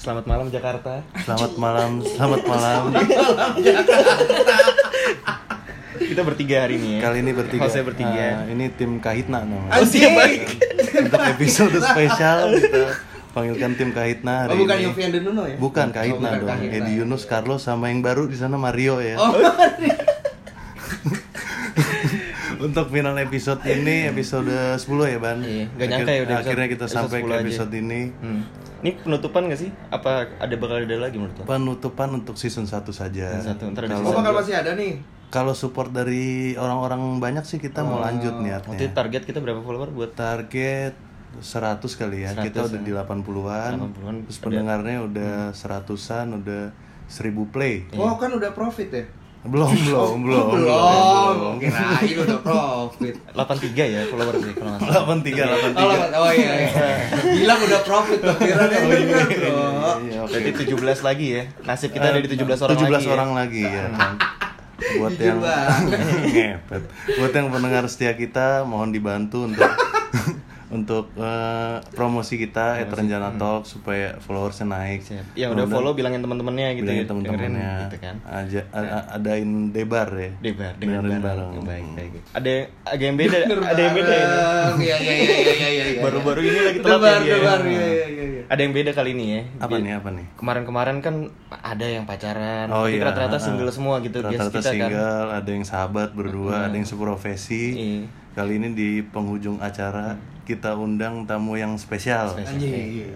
Selamat malam Jakarta. Selamat malam, selamat malam. Kita bertiga hari ini ya. Kali ini bertiga. Hostnya bertiga. Ah, ini tim Kahitna namanya. Oh siap baik. Untuk episode spesial kita panggilkan tim Kahitna hari Oh bukan ini. Yofi and Nuno ya? Bukan Kahitna Oh, bukan dong. Kahitna. Edi Yunus, Carlos sama yang baru di sana Mario ya. Oh, Untuk final episode ini episode 10 ya, Ban. Iya, nggak nyangka ya udah Akhirnya episode- kita episode sampai ke 10 aja. episode ini. Hmm. Ini penutupan gak sih? Apa ada bakal ada lagi menurut lo? Penutupan untuk season 1 saja. Season satu, ntar ada Kalau- oh bakal masih ada nih. Kalau support dari orang-orang banyak sih kita mau lanjut niatnya. target kita berapa follower buat Target 100 kali ya. 100 kita udah ya. di 80-an. 80-an. Terus Ada- pendengarnya udah 100-an, udah 1000 play. Oh kan udah profit ya? Belum, belum, belum. Belum. Kirain udah profit. 83 ya follower sih kalau nggak salah. 83, 83. Oh, oh iya, iya. Bilang udah profit tuh. Kira. Iya. Berarti 17 lagi ya. Nasib kita ada di 17 orang 17 lagi. ya. orang lagi ya. Buat Jujur yang. Buat yang pendengar setia kita mohon dibantu untuk untuk eh, promosi kita at Renjana Talk supaya followersnya naik. Siap. Yang udah follow bilangin teman-temannya gitu bilangin ya. dengerin gitu kan. aja a- adain debar ya Debar dengan bareng. bareng. Baik, baik. Ada agak yang beda, ada yang beda. Iya iya iya iya iya iya. Baru-baru ini lagi telat Debar, ya debar, iya iya iya. iya. Ada yang beda kali ini ya. apa nih apa nih Kemarin-kemarin kan ada yang pacaran, Oh iya, rata-rata ah, single semua gitu biasa rata-rata kita kan. single ada yang sahabat berdua ada yang seprofesi Iya. Kali ini di penghujung acara kita undang tamu yang spesial Spesial. Anjing.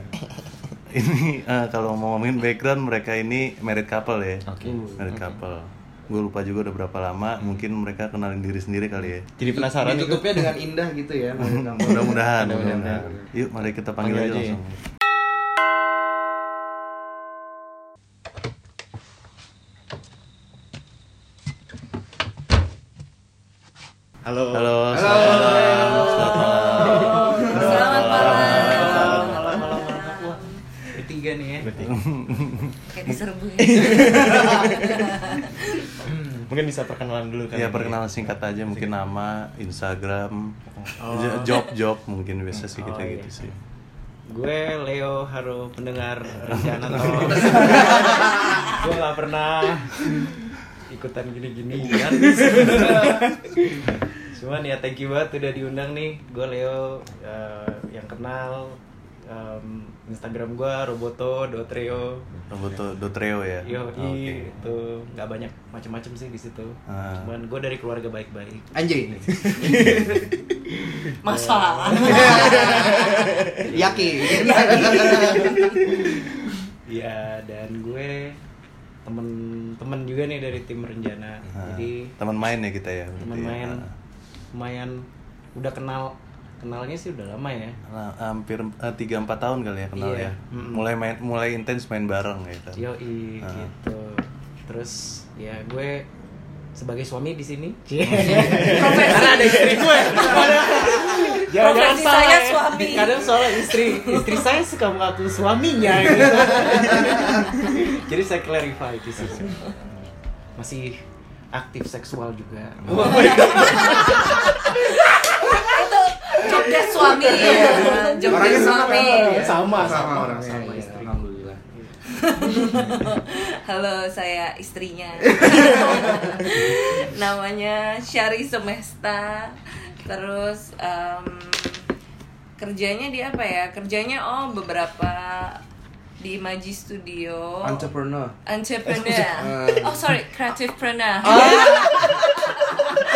ini eh, kalau mau ngomongin background mereka ini married couple ya Oke. married couple gue lupa juga udah berapa lama mungkin mereka kenalin diri sendiri kali ya Jadi penasaran. Ditutupnya dengan indah gitu ya. mudah-mudahan Mudah-mudahan. yuk mari kita panggil, Panggil aja aja ya. langsung Halo. halo Mungkin bisa perkenalan dulu kan. ya perkenalan singkat aja mungkin nama Instagram j- job job mungkin biasa sih kita Oh, gitu iya. sih Gue Leo Haru pendengar rencana gue nggak pernah ikutan gini-gini kan. Cuman ya thank you banget udah diundang nih. Gue Leo eh, yang kenal em, Instagram gue Roboto Dotrio. Roboto Dotreo ya Yo, Oke. itu nggak banyak macam-macam sih di situ. Ah. Cuman gue dari keluarga baik-baik. Anjing. Masalah. Yakin. Iya dan gue temen-temen juga nih dari tim Renjana. Ah, Jadi teman main ya kita ya teman ya. main lumayan udah kenal kenalnya sih udah lama ya. Nah, hampir tiga empat tahun kali ya kenal Iya. ya. Mulai main mulai intens main bareng gitu. Yoi Ah. gitu. Terus ya gue sebagai suami di sini. Karena ada istri gue. Profesi saya suami. kadang soalnya istri istri saya suka mengaku suaminya gitu. jadi saya clarify di situ. Masih aktif seksual juga. Itu desk suami ya. Orangnya suami. sama Sama orang sama sama istri Alhamdulillah. Halo, saya istrinya. Namanya Syari Semesta. Terus em, kerjanya di apa ya? Kerjanya oh beberapa di Maji Studio. Entrepreneur. Entrepreneur. Eh. Oh sorry, creativepreneur.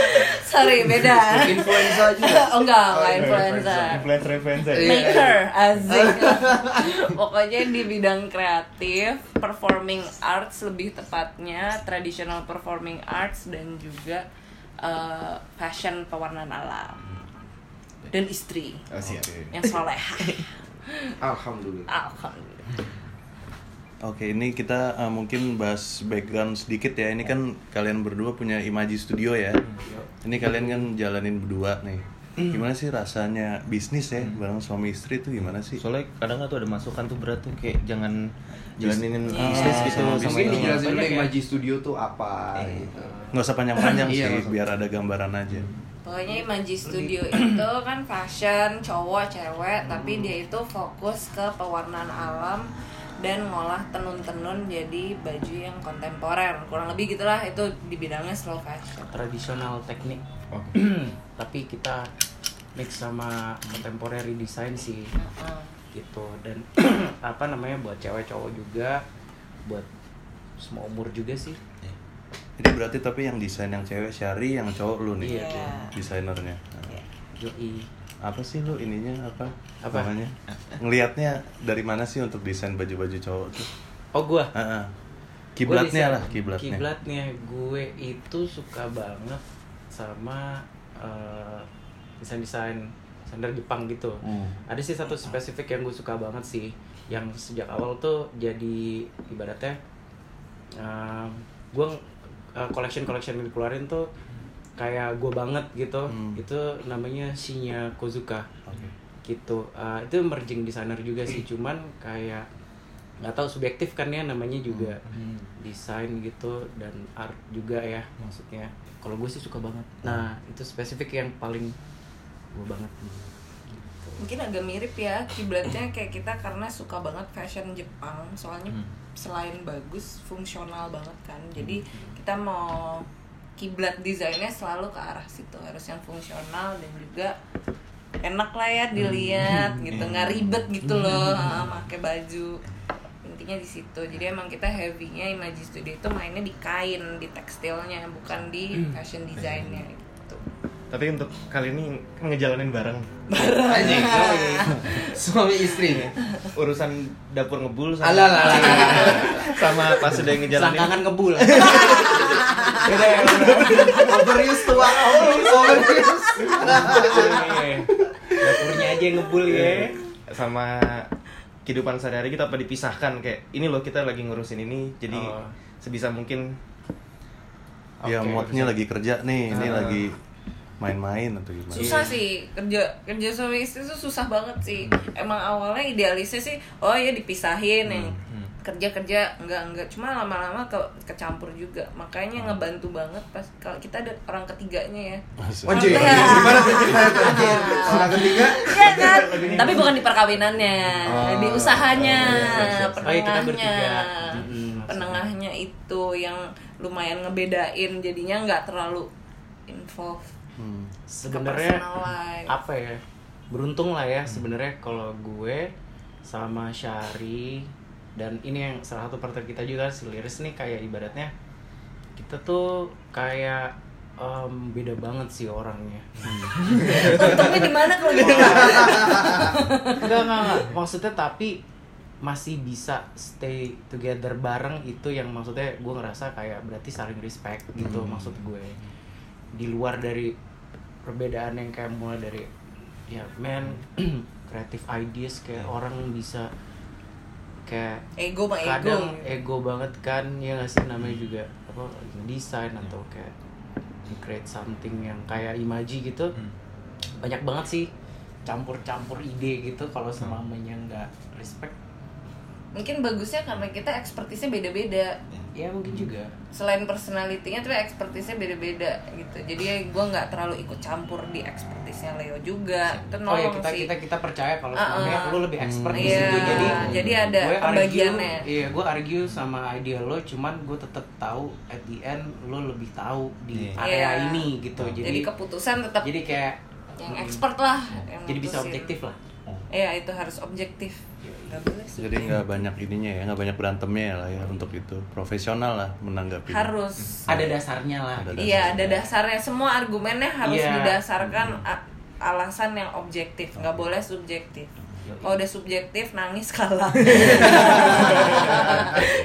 sorry, beda. Influencer juga. oh enggak, Oh, enggak iya, influencer. Influencer influencer. Iya. Maker, asik. Pokoknya di bidang kreatif, performing arts lebih tepatnya, traditional performing arts dan juga eh, fashion pewarnaan alam. Dan istri Oh, siap. yang soleh. Alhamdulillah. Alhamdulillah. Oke, ini kita uh, mungkin bahas background sedikit ya. Ini kan kalian berdua punya Imaji Studio ya. Ini kalian kan jalanin berdua nih. Gimana sih rasanya bisnis ya bareng suami istri itu gimana sih? Soalnya kadang tuh ada masukan tuh berat tuh kayak jangan jalanin Iya. bisnis gitu Sama Mungkin dijelasin dulu ya. Imaji Studio tuh apa gitu. Nggak usah panjang-panjang Iya, sih, usah. biar ada gambaran aja. Pokoknya Imaji Studio itu kan fashion cowok cewek tapi dia itu fokus ke pewarnaan alam dan ngolah tenun-tenun jadi baju yang kontemporer kurang lebih gitulah itu di bidangnya slow fashion tradisional teknik Oke. tapi kita mix sama contemporary design sih Heeh. gitu dan apa namanya buat cewek cowok juga buat semua umur juga sih Ini berarti tapi yang desain yang cewek Syari, yang cowok lu nih. Iya, Iya. Desainernya. Iya. yoi Apa sih lu ininya apa? Apa? Namanya? Ngelihatnya dari mana sih untuk desain baju-baju cowok tuh? oh gua Heeh. Gua Kiblatnya desain- lah, kiblatnya. kiblatnya gue itu suka banget sama eh, desain-desain desainer Jepang gitu Hmm. ada sih satu spesifik yang gue suka banget sih yang sejak awal tuh jadi ibaratnya um, gue collection collection yang dikeluarin tuh kayak gue banget gitu. Hmm. itu namanya Shinya Kozuka. Oke. gitu. Uh, itu merging designer juga sih cuman kayak nggak tahu subjektif kan ya namanya juga Hmm. desain gitu dan art juga ya maksudnya. Kalau gue sih suka banget. Nah itu spesifik yang paling gue banget. Mungkin agak mirip ya kiblatnya kayak kita karena suka banget fashion Jepang. Soalnya Hmm. selain bagus fungsional banget kan. Jadi kita mau kiblat desainnya selalu ke arah situ. Harus yang fungsional dan juga enak lah ya dilihat gitu. Nggak ribet gitu loh ah, pakai baju. Intinya di situ. Jadi emang kita heavy-nya Imaji Studio itu mainnya di kain di tekstilnya bukan di fashion desainnya gitu. Tapi untuk kali ini kan ngejalanin bareng. Anjing. Suami istri. urusan dapur ngebul sama, alah. sama pas udah ngejalanin. Selangkangan ngebul Overuse tua. Overuse. dapurnya aja yang ngebul ya sama kehidupan sehari-hari kita apa dipisahkan kayak ini loh kita lagi ngurusin ini jadi Oh. sebisa mungkin Ya Oke, moodnya bisa. lagi kerja nih, ini Ah. lagi main-main atau gimana? susah sih kerja kerja suami istri itu susah banget sih emang awalnya idealisnya sih oh ya dipisahin yang kerja kerja enggak enggak cuma lama-lama ke kecampur juga makanya ngebantu banget pas kalau kita ada orang ketiganya ya Anjing. Iya. Gimana tuh tuh anjir? Orang ketiga. Iya kan tapi bukan di perkawinannya Oh. di usahanya Oh, iya. Oh, iya, kita penengahnya. Mm-mm, penengahnya itu yang lumayan ngebedain jadinya nggak terlalu involve Hmm. sebenarnya apa ya beruntung lah ya sebenarnya kalau gue sama Syari dan ini yang salah satu partner kita juga si Liris nih kayak ibaratnya kita tuh kayak em, beda banget sih orangnya. Untungnya di mana kalau gitu enggak enggak enggak. Maksudnya tapi masih bisa stay together bareng itu yang maksudnya gue ngerasa kayak berarti saling respect gitu Hmm. maksud gue. Di luar dari perbedaan yang kayak mulai dari ya man creative ideas kayak orang bisa kayak ego mah ego kadang ego. banget kan ya nggak sih? Namanya juga apa desain atau kayak create something yang kayak imaji gitu. Banyak banget sih campur-campur ide gitu kalau semamanya nggak respect mungkin bagusnya karena kita ekspertisnya beda-beda. Ya mungkin juga. Selain personalitinya tapi ekspertisnya beda-beda gitu. Jadi gue nggak terlalu ikut campur di ekspertisnya Leo juga. Itu oh ya kita sih. kita kita percaya kalau sebenarnya ah. lu lebih expert di Iya, situ. Jadi jadi ada gue argue, pembagiannya. iya gue argue sama idea lo cuman gue tetap tahu at the end lo lebih tahu di Iya. area Iya. ini gitu. Jadi, jadi keputusan tetap jadi kayak yang expert lah yang jadi bisa objektif lah. Iya itu harus objektif Nggak boleh sih. Jadi nggak banyak ininya ya, nggak banyak berantemnya ya lah ya untuk itu. Profesional lah menanggapi. harus. Ada dasarnya lah. Ada iya ada dasarnya. dasarnya. Semua argumennya harus Iya. didasarkan a- alasan yang objektif. Nggak boleh subjektif. Kalau udah subjektif nangis kalah.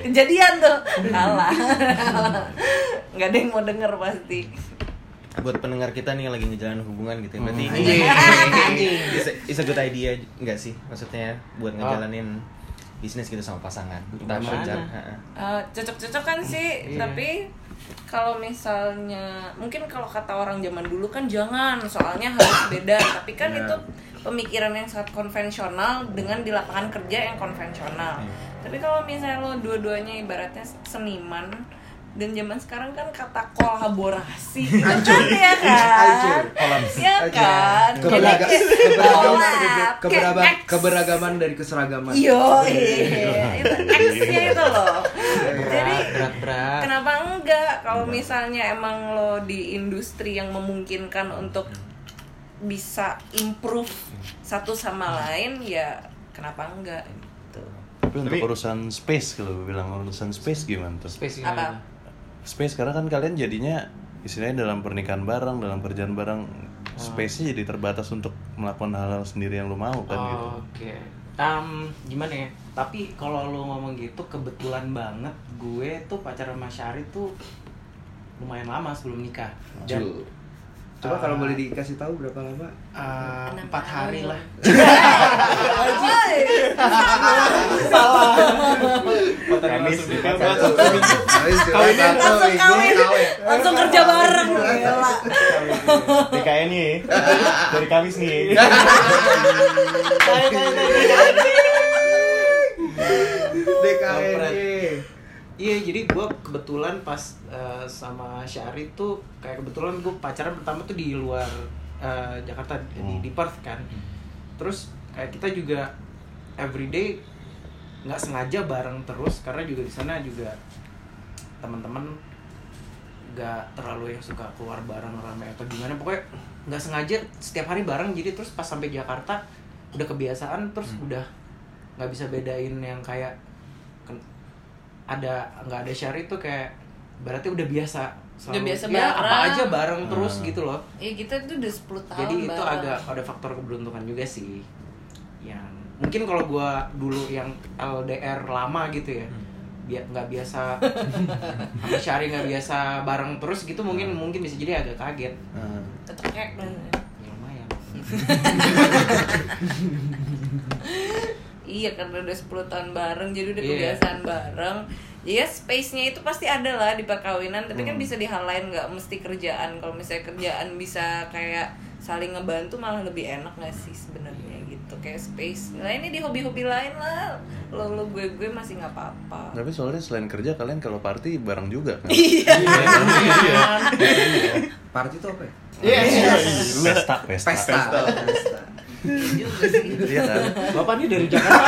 Kejadian tuh. Kalah. Nggak ada yang mau denger pasti buat pendengar kita nih yang lagi ngejalanin hubungan gitu ya. berarti Hmm. ini Anjing. is, a- is a good idea enggak sih maksudnya buat Oh. ngejalanin bisnis gitu sama pasangan entah Gimana? pacar ha-ha. Eh, cocok-cocokan sih Iya. tapi kalau misalnya mungkin kalau kata orang zaman dulu kan jangan soalnya harus beda tapi kan Iya. itu pemikiran yang sangat konvensional dengan di lapangan kerja yang konvensional Iya. tapi kalau misalnya lo dua-duanya ibaratnya seniman dan zaman sekarang kan kata kolaborasi kan ya kan? Ya kan? Keberaga- Jadi kayak keberagaman. keberagaman dari keseragaman. Yo, iya. itu X-nya itu loh. Jadi kenapa enggak? Kalau misalnya emang lo di industri yang memungkinkan untuk bisa improve satu sama lain ya kenapa enggak? Gitu. Tapi untuk urusan space kalau bilang urusan space gimana tuh? space Apa? Space karena kan kalian jadinya istilahnya dalam pernikahan bareng, dalam perjalanan bareng, space-nya jadi terbatas untuk melakukan hal-hal sendiri yang lu mau kan gitu. Oh, Oke. Em, gimana ya? Tapi kalau lu ngomong gitu kebetulan banget gue tuh pacaran sama Syari tuh lumayan lama sebelum nikah. Dan Ju. Coba kalau boleh dikasih tahu berapa lama? Enam empat hari lah. Langsung kawin. Kerja bareng. DKN nih dari Kamis nih. DKN. Iya, jadi gue kebetulan pas eh, sama Syari tuh kayak kebetulan gue pacaran pertama tuh di luar eh, Jakarta di, Hmm. di Perth kan. Terus kayak kita juga everyday nggak sengaja bareng terus karena juga di sana juga teman-teman nggak terlalu yang suka keluar bareng rame atau gimana pokoknya nggak sengaja setiap hari bareng jadi terus pas sampai Jakarta udah kebiasaan terus udah nggak bisa bedain yang kayak ada nggak ada syari tuh kayak berarti udah biasa Udah biasa ya, apa bareng. aja bareng terus Hmm. gitu loh. Iya kita tuh udah 10 tahun jadi itu bareng. agak ada faktor keberuntungan juga sih yang mungkin kalau gua dulu yang LDR lama gitu ya dia nggak biasa sama Syari nggak biasa bareng terus gitu mungkin mungkin bisa jadi agak kaget. Ketekek dan ya lumayan Iya karena udah 10 tahun bareng jadi udah Iya. kebiasaan bareng. Ya space-nya itu pasti ada lah di perkawinan, tapi kan Hmm. bisa di hal lain nggak mesti kerjaan. Kalau misalnya kerjaan bisa kayak saling ngebantu malah lebih enak gak sih sebenarnya gitu kayak space. Nah ini di hobi-hobi lain lah. Lo lo gue gue masih nggak apa-apa. Tapi soalnya selain kerja kalian kalau party bareng juga kan? Iya. Party itu apa ya? Pesta, pesta. Pesta. Pesta. Juga sih. Iya kan? bapak ini dari Jakarta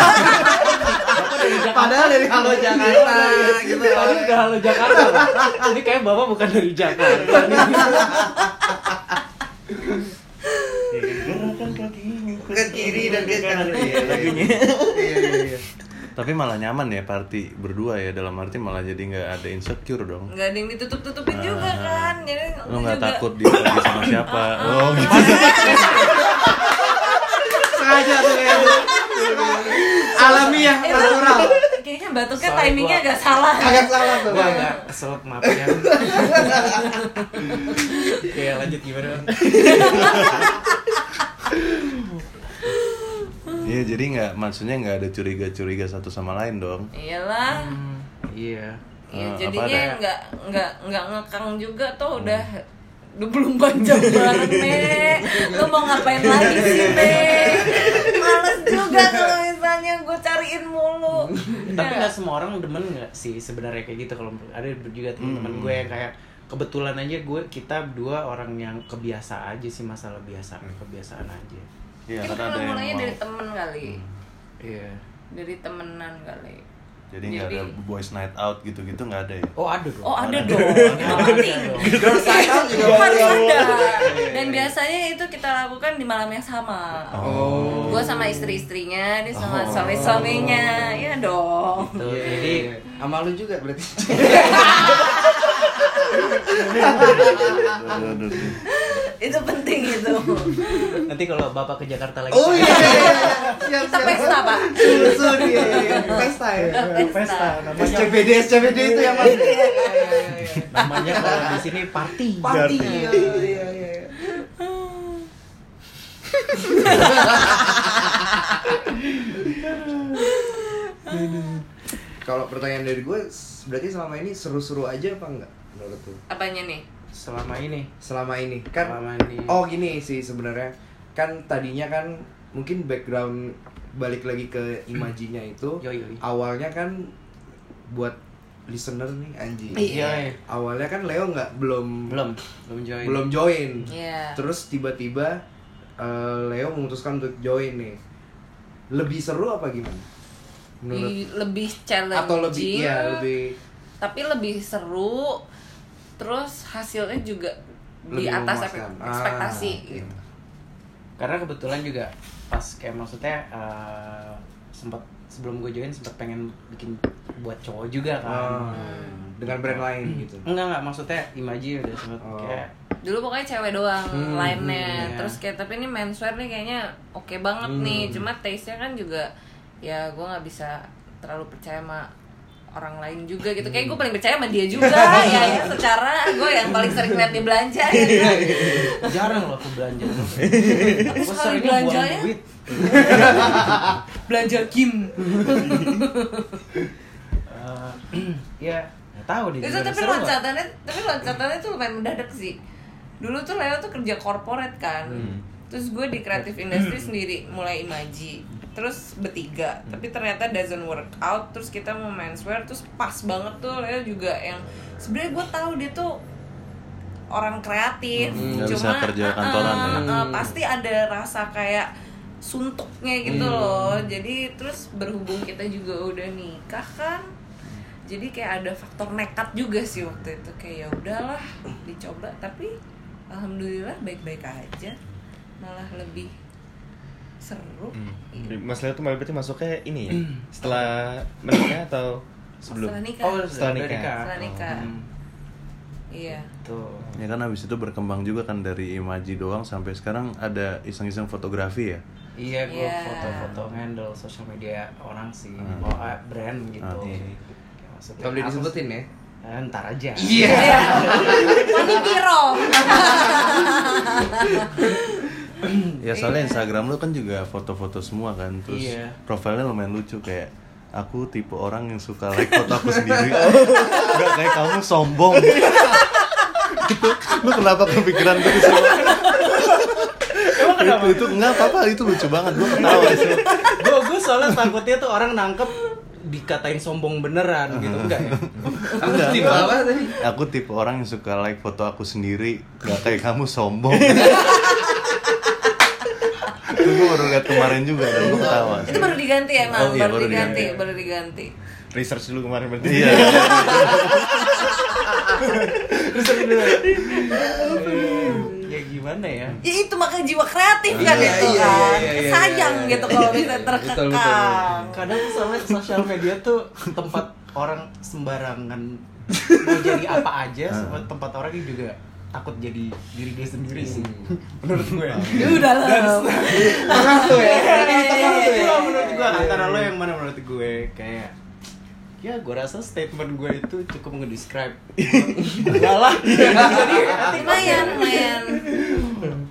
bapak dari Jakarta Padahal dari Halo Jakarta gitu. Tadi udah halo Jakarta. Ini kayak bapak bukan dari Jakarta. Gerakan Ke kiri dan ke kanan. Iya, lagunya. Iya iya iya. Tapi malah nyaman ya party berdua ya dalam arti malah jadi nggak ada insecure dong. Nggak ada yang ditutup-tutupin juga Ah. kan. Jadi Lo nggak juga- takut dia sama siapa? Oh gitu. Sengaja tuh kayak gitu. Alamiah, natural. kayaknya batuknya Sorry, timingnya agak salah. Agak salah tuh. Gua agak keselak maaf ya. Oke lanjut gimana? Iya jadi nggak maksudnya nggak ada curiga-curiga satu sama lain dong. Iyalah. Hmm, iya. Ya, Eh, apa jadinya nggak nggak nggak ngekang juga tuh udah 24 jam bareng nih Lu mau ngapain lagi sih nih Males juga kalau misalnya gue cariin mulu Tapi Ya. nggak semua orang demen nggak sih sebenarnya kayak gitu kalau ada juga teman-teman Hmm. gue yang kayak kebetulan aja gue kita dua orang yang kebiasa aja sih masalah biasa kebiasaan aja. Iya kan kalau yang mulainya dari temen kali Iya. Dari temenan kali Jadi nggak ada boys night out gitu-gitu nggak ada ya? Oh ada dong. Oh ada Ada. dong penting Girls night out juga harus boleh. ada Iya, dan biasanya itu kita lakukan di malam yang sama Oh. gue sama istri-istrinya dia sama Oh. suami-suaminya ya dong Iya, jadi iya, iya. sama lu juga berarti. Itu penting itu nanti kalau bapak ke Jakarta lagi. Oh iya. iya, iya. Siap kita siap. pesta pak Susun iya iya. Pesta ya. pesta SCBD SCBD itu yang mana? Iya. Namanya kalau di sini party. Party. Iya iya iya. Kalau pertanyaan dari gue, berarti selama ini seru-seru aja apa enggak menurut lu? apanya nih Selama ini. Selama ini kan Selama ini. Oh gini sih sebenarnya kan tadinya kan mungkin background balik lagi ke imajinya itu Yoi, yoi. awalnya kan buat listener nih anjing. Iya, iya. Awalnya kan Leo nggak belum belum belum join belum join. Iya. Terus tiba-tiba eh, Leo memutuskan untuk join nih. Lebih seru apa gimana? Menurut lebih challenging atau lebih ya lebih tapi lebih seru terus hasilnya juga di Lebih atas memuaskan. ekpe- ekspektasi Ah, gitu karena kebetulan juga pas kayak maksudnya eh, sempat sebelum gue join sempat pengen bikin buat cowok juga kan Ah, dengan brand lain gitu. enggak enggak maksudnya Imaji udah sempet Oh. kayak dulu pokoknya cewek doang Hmm, lainnya iya. terus kayak tapi ini menswear nih kayaknya oke banget nih Hmm. cuma taste nya kan juga ya gue nggak bisa terlalu percaya sama orang lain juga gitu. Kayak gue paling percaya sama dia juga ya, ya secara gue yang paling sering lihat dia belanja ya kan? jarang loh aku belanja. Sekali seringnya belanja ya. duit. Belanja Kim. Eh, ya nggak tahu deh itu tapi loncatannya tapi loncatannya tuh lumayan mendadak sih. Dulu tuh Leo tuh kerja corporate kan. Hmm. terus gue di creative industry sendiri mulai imaji terus bertiga Hmm. tapi ternyata doesn't work out terus kita mau menswear terus pas banget tuh Leo juga yang sebenarnya gue tahu dia tuh orang kreatif Hmm, bisa kerja kantoran uh, ya. uh, pasti ada rasa kayak suntuknya gitu Hmm. loh jadi terus berhubung kita juga udah nikah kan jadi kayak ada faktor nekat juga sih waktu itu kayak ya udahlah dicoba tapi alhamdulillah baik-baik aja malah lebih seru Hmm. Iya. Mas Leo tuh malah berarti masuknya ini ya setelah menikah atau sebelum setelah nikah oh Setelah setelah nikah. Setelah nikah. Hmm, iya tuh Ya kan habis itu berkembang juga kan dari Imaji doang sampai sekarang ada iseng-iseng fotografi ya. Iya, gue Iya. foto-foto handle sosial media orang sih, Hmm. oh ah, brand gitu. Ah, Ya, iya. maksudnya Gak boleh disebutin ya. Eh, ntar aja. Iya. Wani Piro Ya soalnya Iya. Instagram lu kan juga foto-foto semua kan, terus Iya. profilnya lumayan lucu kayak aku tipe orang yang suka like foto aku sendiri. Enggak kayak kamu sombong. itu lu kenapa kepikiran gitu sih? itu itu enggak apa-apa itu lucu banget gua ketawa sih. gue gue soalnya takutnya tuh orang nangkep dikatain sombong beneran gitu enggak ya? Enggak, tipe apa tadi? Aku tipe orang yang suka like foto aku sendiri, gak kayak kamu sombong. itu gue baru lihat kemarin juga dan gue ketawa. itu baru diganti emang Oh, iya, baru, baru diganti, diganti. baru diganti. Research dulu kemarin berarti. Iya. ya gimana ya? ya itu makanya jiwa kreatif kan Iya, itu iya, kan. iya, sayang iya, gitu kalau bisa Betul, betul, terkekang. Kadang tuh soalnya sosial media tuh tempat orang sembarangan mau jadi apa aja, sama tempat orang juga takut jadi diri dia sendiri sih. Menurut gue. Ya udah lah. Tengah tuh ya. Ini di tengah tuh ya. Iya, menurut gue antara lo yang mana menurut gue? Kayak ya gue rasa statement gue itu cukup ngedescribe. Enggak lah. Jadi lumayan lumayan.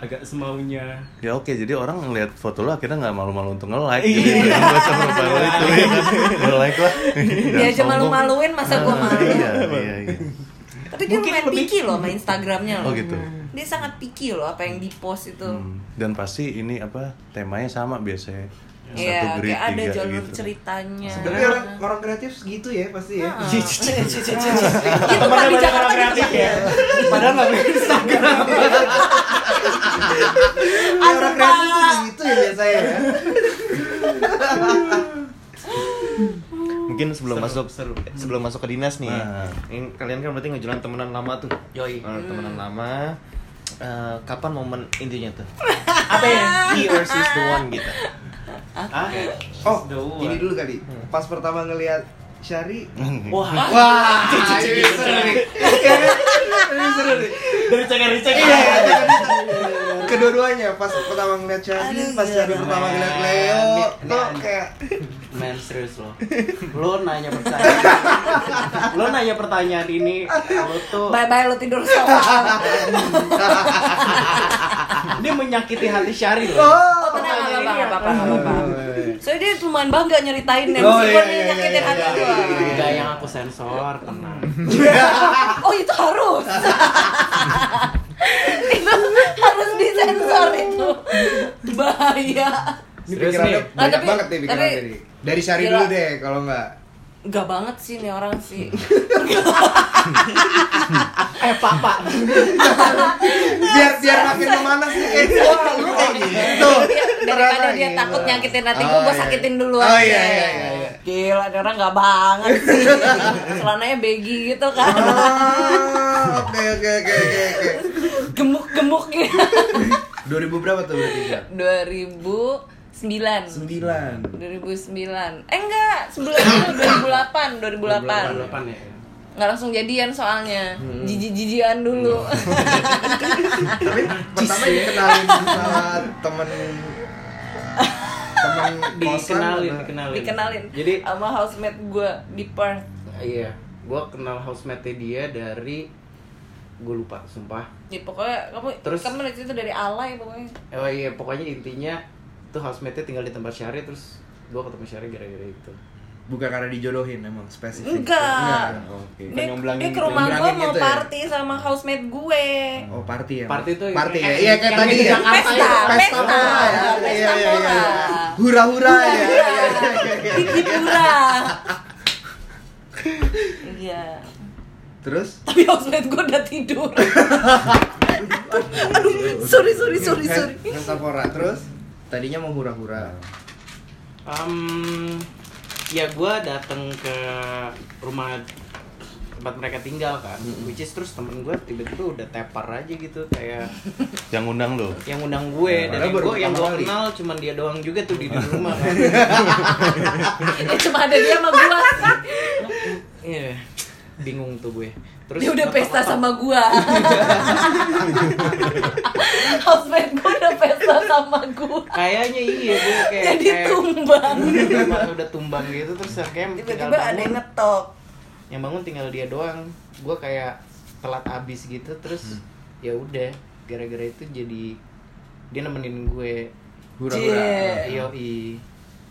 Agak semaunya. Ya oke, jadi orang ngeliat foto lo akhirnya nggak malu-malu untuk nge-like. Jadi nggak baca profile lo itu. Ya kan Nge-like lah. Dia aja malu-maluin masa gua malu? Iya, iya, iya tapi dia Mungkin lumayan lebih- picky loh sama Instagramnya loh. Oh gitu. Dia sangat picky loh apa yang di post itu. Hmm, Dan pasti ini apa, temanya sama biasanya. Iya, Satu grid, kayak ada jalur gitu. ceritanya. Tapi orang orang kreatif segitu ya pasti ya. Ah. Itu tempat di Jakarta kreatif gitu ya. padahal nggak punya Instagram. Orang kreatif tuh segitu ya biasanya ya. mungkin sebelum Seru, masuk seru. sebelum masuk ke dinas nih Nah. ini kalian kan berarti ngejalan temenan lama tuh Yoi. Eh, temenan lama Eh, kapan momen intinya tuh apa ya he or she's the one gitu ah Oh, The one. ini dulu kali. Pas pertama ngelihat Syari, wah wah, ini seru nih. Ini seru nih. dari ceker ceker Iya, iya, iya. Kedua-duanya pas pertama ngeliat Syari, pas Syari pertama ngeliat Leo, tuh kayak Men serius lo Lo nanya pertanyaan. Lo nanya pertanyaan ini Lo tuh Bye bye lo tidur soal. Dia menyakiti hati Syari lo Oh, tenang, Pertanyaan ini apa-apa, apa? Soalnya dia lumayan bangga nyeritain ya, Oh, meskipun iya, dia iya, nyakitin iya, hati iya, gua. iya, iya. Enggak yang aku sensor Tenang Oh itu harus. itu harus disensor itu. Bahaya. Ini Serius pikirannya nih? banyak tapi- banget nih nih. Dari Syari Gila. dulu deh, kalau nggak. Gak banget sih nih orang sih. eh pak pak. biar biar makin ke mana sih Eh lu kayak gitu. gitu. Daripada dia gitu. takut nyakitin nanti gue oh, iya. sakitin duluan. Oh iya iya iya. iya. Gila, orang gak banget sih. Celananya begi gitu kan. Ah, oke oke oke oke. Gemuk gemuk gitu. 2000 berapa tuh berarti? 2000 Sembilan. Sembilan. 2009 Eh enggak, sebelum itu 2008 2008 2008 ya. Nggak langsung jadian soalnya. Hmm. jijik-jijian dulu. Hmm. Tapi pertama dikenalin sama temen temen dikenalin dikenalin. Dikenalin. Jadi sama housemate gue di Perth. Iya. Gue kenal housemate dia dari gue lupa sumpah. Ya pokoknya kamu terus kamu itu dari alay pokoknya. Oh iya pokoknya intinya tuh housemate tinggal di tempat Syari terus gue ketemu Syari gara-gara itu. Bukan karena dijodohin emang spesifik. Enggak. oke. Dia, nyomblangin dia ke rumah gue mau gitu ya? party sama housemate gue. oh party ya? Party tuh party ya? kayak- iya kayak tadi di ya Pesta, pesta. Pesta, pora ya? Pesta iya iya iya. Pora. hura hura ya iya iya iya. Di pura. Iya. terus? Tapi housemate gue udah tidur. Aduh, sorry sorry sorry sorry. pesta pora terus tadinya mau hura hura um, ya gue datang ke rumah tempat mereka tinggal kan which is terus temen gue tiba-tiba udah tepar aja gitu kayak Yang undang lo. yang undang gue dan yang baru gue yang gue kenal cuman dia doang juga tuh di, di rumah kan. Ya cuma ada dia sama gue. iya bingung tuh gue terus Dia udah pesta sama gua. Housemate gua udah pesta sama gua. kayaknya iya gue kayak Jadi kayak- tumbang. Udah, udah tumbang gitu terus kayak tinggal Tiba-tiba ada yang bangun. ngetok. yang bangun tinggal dia doang gue kayak telat abis gitu terus ya udah gara-gara itu jadi dia nemenin gue hura Cie. hura yoi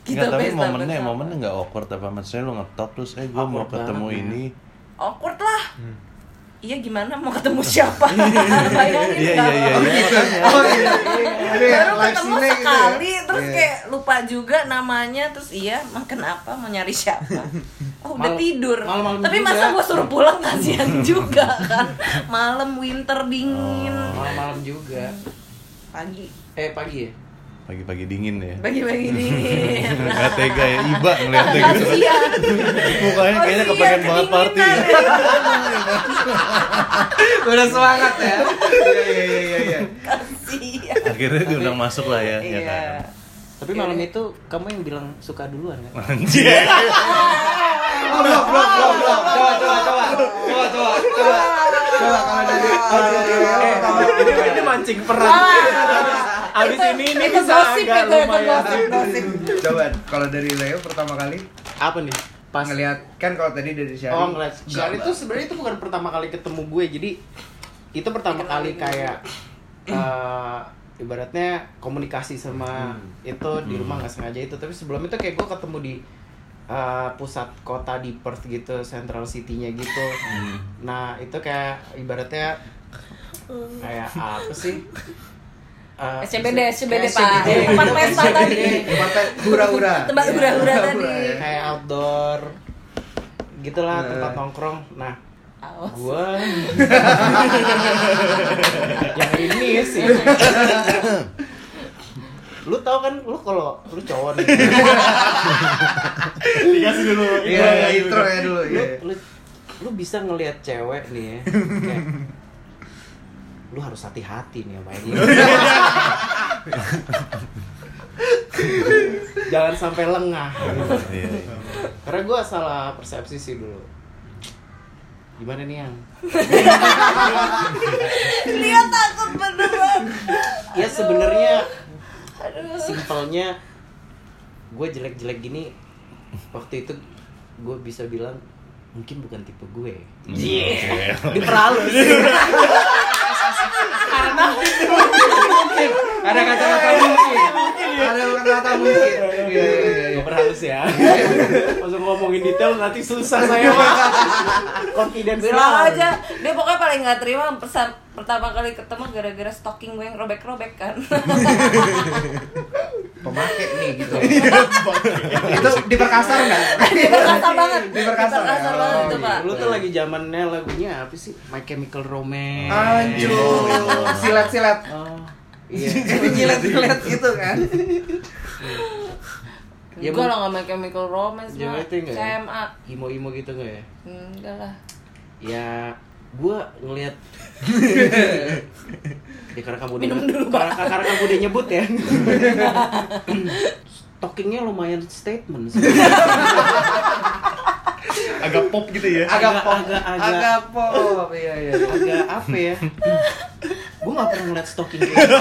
Kita Nggak, tapi momennya momennya nggak awkward apa maksudnya lo ngetop terus eh gue mau ketemu banget, ya. Awkward lah. Iya gimana mau ketemu siapa? Bayangin Iya, iya, iya, iya. oh iya Ini Baru live ketemu gitu ya? sekali, terus Iya. kayak lupa juga namanya, terus iya, makan apa, mau nyari siapa? Oh udah Malam- tidur. malam-malam Tapi juga. masa gua suruh pulang kasihan juga kan? Malam winter dingin, malam-malam juga pagi, eh pagi ya pagi-pagi dingin ya. Pagi-pagi dingin. nggak tega ya iba ngeliatnya gitu. Kasihan. mukanya kayaknya kepengen banget party. ya. udah semangat ya. Iya iya iya iya iya. Kasihan. akhirnya diundang masuk lah ya ya Iya. kan. Tapi malam itu kamu yang bilang suka duluan kan? Anjir oh belum belum belum belum coba coba coba coba. Coba coba. Coba kalau dari ini mancing perang abis Itu- ini ini itu bisa gosip agak itu, itu lumayan. gosip, gosip. coba kalau dari Leo pertama kali? Apa nih? Pas. Ngelihat kan kalau tadi dari Syari Oh ngeliat. Syari itu sebenarnya itu bukan pertama kali ketemu gue jadi itu pertama kali kayak eh, ibaratnya komunikasi sama itu di rumah nggak sengaja itu. Tapi sebelum itu kayak gue ketemu di eh, pusat kota di Perth gitu Central City-nya gitu. Nah itu kayak ibaratnya kayak apa sih Eh, SCBD, SCBD pak. Tempat pesta tadi. tempat hura-hura Tempat hura-hura tadi. ya. kayak outdoor gitulah Nah. tempat nongkrong nah Awas. gua yang ini sih lu tau kan lu kalau lu cowok nih dikasih dulu iya iya intro ya dulu lu, iya lu lu bisa ngelihat cewek nih ya kayak, lu harus hati-hati nih sama ini jangan sampai lengah Iya, iya. karena gua salah persepsi sih dulu gimana nih yang Dia takut beneran. ya sebenarnya Aduh. simpelnya gue jelek-jelek gini waktu itu gue bisa bilang mungkin bukan tipe gue Iya. diperhalus karena mungkin. Ada kata-kata mungkin ada kata mungkin. Iya iya iya gue perhalus ya. Langsung ngomongin detail nanti susah saya mah confidence Bilang aja, dia pokoknya paling nggak terima pesan pertama kali ketemu gara-gara stalking gue yang robek-robek kan. pemakai nih gitu. itu diperkasar nggak? Diperkasar banget. Diperkasar. Diperkasar ya? banget itu. Pak. Lu tuh lagi zamannya lagunya apa sih? My Chemical Romance. Anjur, silat-silat. Oh. Iya. Nyilet-nyilet gitu kan. Ya, Enggak Bu. lah nggak main Chemical Romance mah. ya? CMA. Imo-imo gitu nggak ya? Enggak lah. Ya, gua ngelihat ya karena kamu udah Minum dulu, karena, karena kamu udah nyebut ya. Stockingnya lumayan statement sih. Agak pop gitu ya. Agak pop. agak agak Agak pop. Iya, iya. agak apa ya? Gue nggak pernah ngeliat stocking kayak gitu.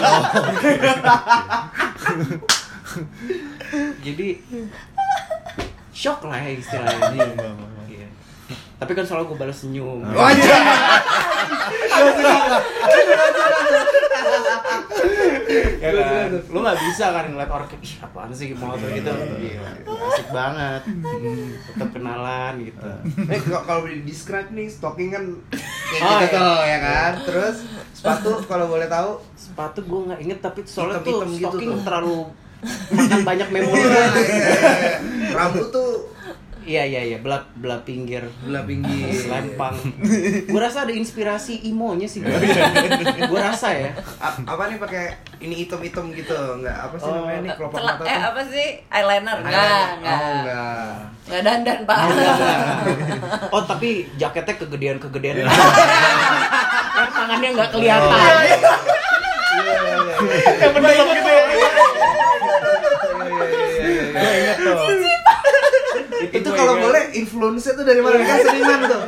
Jadi shock lah ya istilahnya. Iya. Tapi kan selalu gue balas senyum. Oh, iya. ya kan? Lu nggak bisa kan ngeliat orang kayak Ih, apaan sih motor gitu. Iya, asik banget. Tetap kenalan gitu. Eh kalau- kalau di describe nih stocking kan kayak Oh, gitu iya. tuh ya kan. Terus sepatu kalau boleh tahu Sepatu gue nggak inget tapi soalnya tuh gitu stocking tuh. terlalu makan banyak memori. rambut tuh Iya iya iya, belah belah pinggir. belah pinggir. Selempang. gue rasa ada inspirasi imonya sih gue. gue rasa ya. A- apa nih pakai ini hitam-hitam gitu enggak apa sih Oh, namanya nih kelopak mata eh tuh? apa sih? Eyeliner. Enggak, Oh, enggak. enggak. Enggak dandan, Pak. Oh tapi jaketnya kegedean kegedean. Yang tangannya nggak kelihatan. Yang mendalam gitu ya. Gue inget tuh. Itu gua kalau ingat. boleh influence tuh dari mana kan seniman tuh.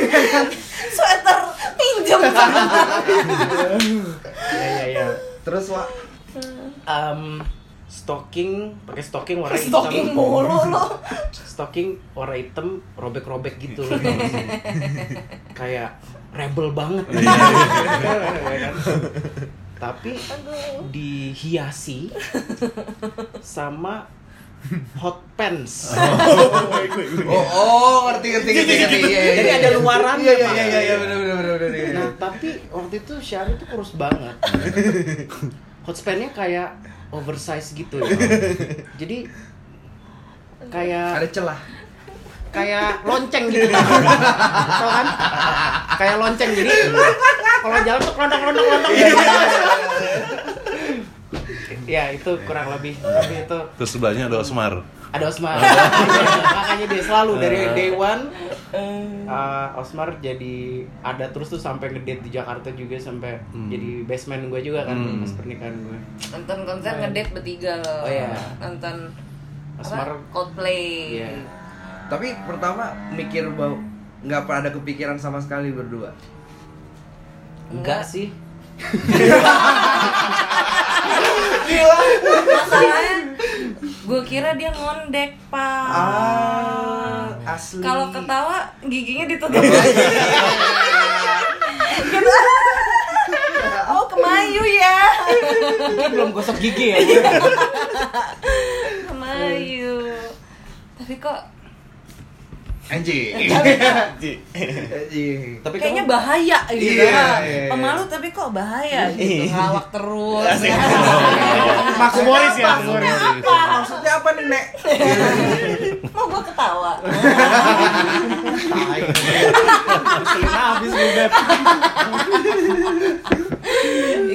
Sweater pinjem. Iya iya iya. Terus Wak, Em, stocking pakai stocking warna hitam. Stocking mulu lo. Stocking warna hitam robek-robek gitu loh. Kayak rebel banget. Ya kan? Tapi dihiasi sama hot pants. Oh, oh, ngerti ngerti ngerti ngerti. Iya, iya, Jadi iya. ada luarannya, Iya iya iya iya iya benar benar benar benar. iya. Nah, tapi waktu itu Syari tuh kurus banget. Hot span-nya kayak oversize gitu ya. Jadi kayak Ada celah. kayak lonceng gitu. Tau kan? Kayak lonceng jadi kalau jalan tuh kelondong-kelondong kelondong gitu. Ya, itu kurang lebih. Tapi itu Terus sebelahnya ada Osmar. ada Osmar. Makanya dia selalu dari day one uh, Osmar jadi ada terus tuh sampai ngedate di Jakarta juga sampai jadi best man gue juga kan Hmm. pas pernikahan gue. Nonton konser ngedate bertiga loh. Oh, iya. Nonton Asmar- apa? Coldplay. Iya. Tapi pertama mikir bau nggak pernah ada kepikiran sama sekali berdua. Enggak sih. Masalahnya gue kira dia ngondek, Pak. Ah, asli. Kalau ketawa giginya ditutup. oh, kemayu ya. Mungkin belum gosok gigi ya. Kemayu. Tapi kok anjing. Ji. Anjing. Tapi kayaknya kamu bahaya gitu. Iya, Nah, iya, iya. Pemalu tapi kok bahaya gitu. Ngelawak terus. Maksud Morris ya, Maksudnya Morris. apa? Maksudnya apa nih, Nek? Mau gue ketawa. Habis gue Beb.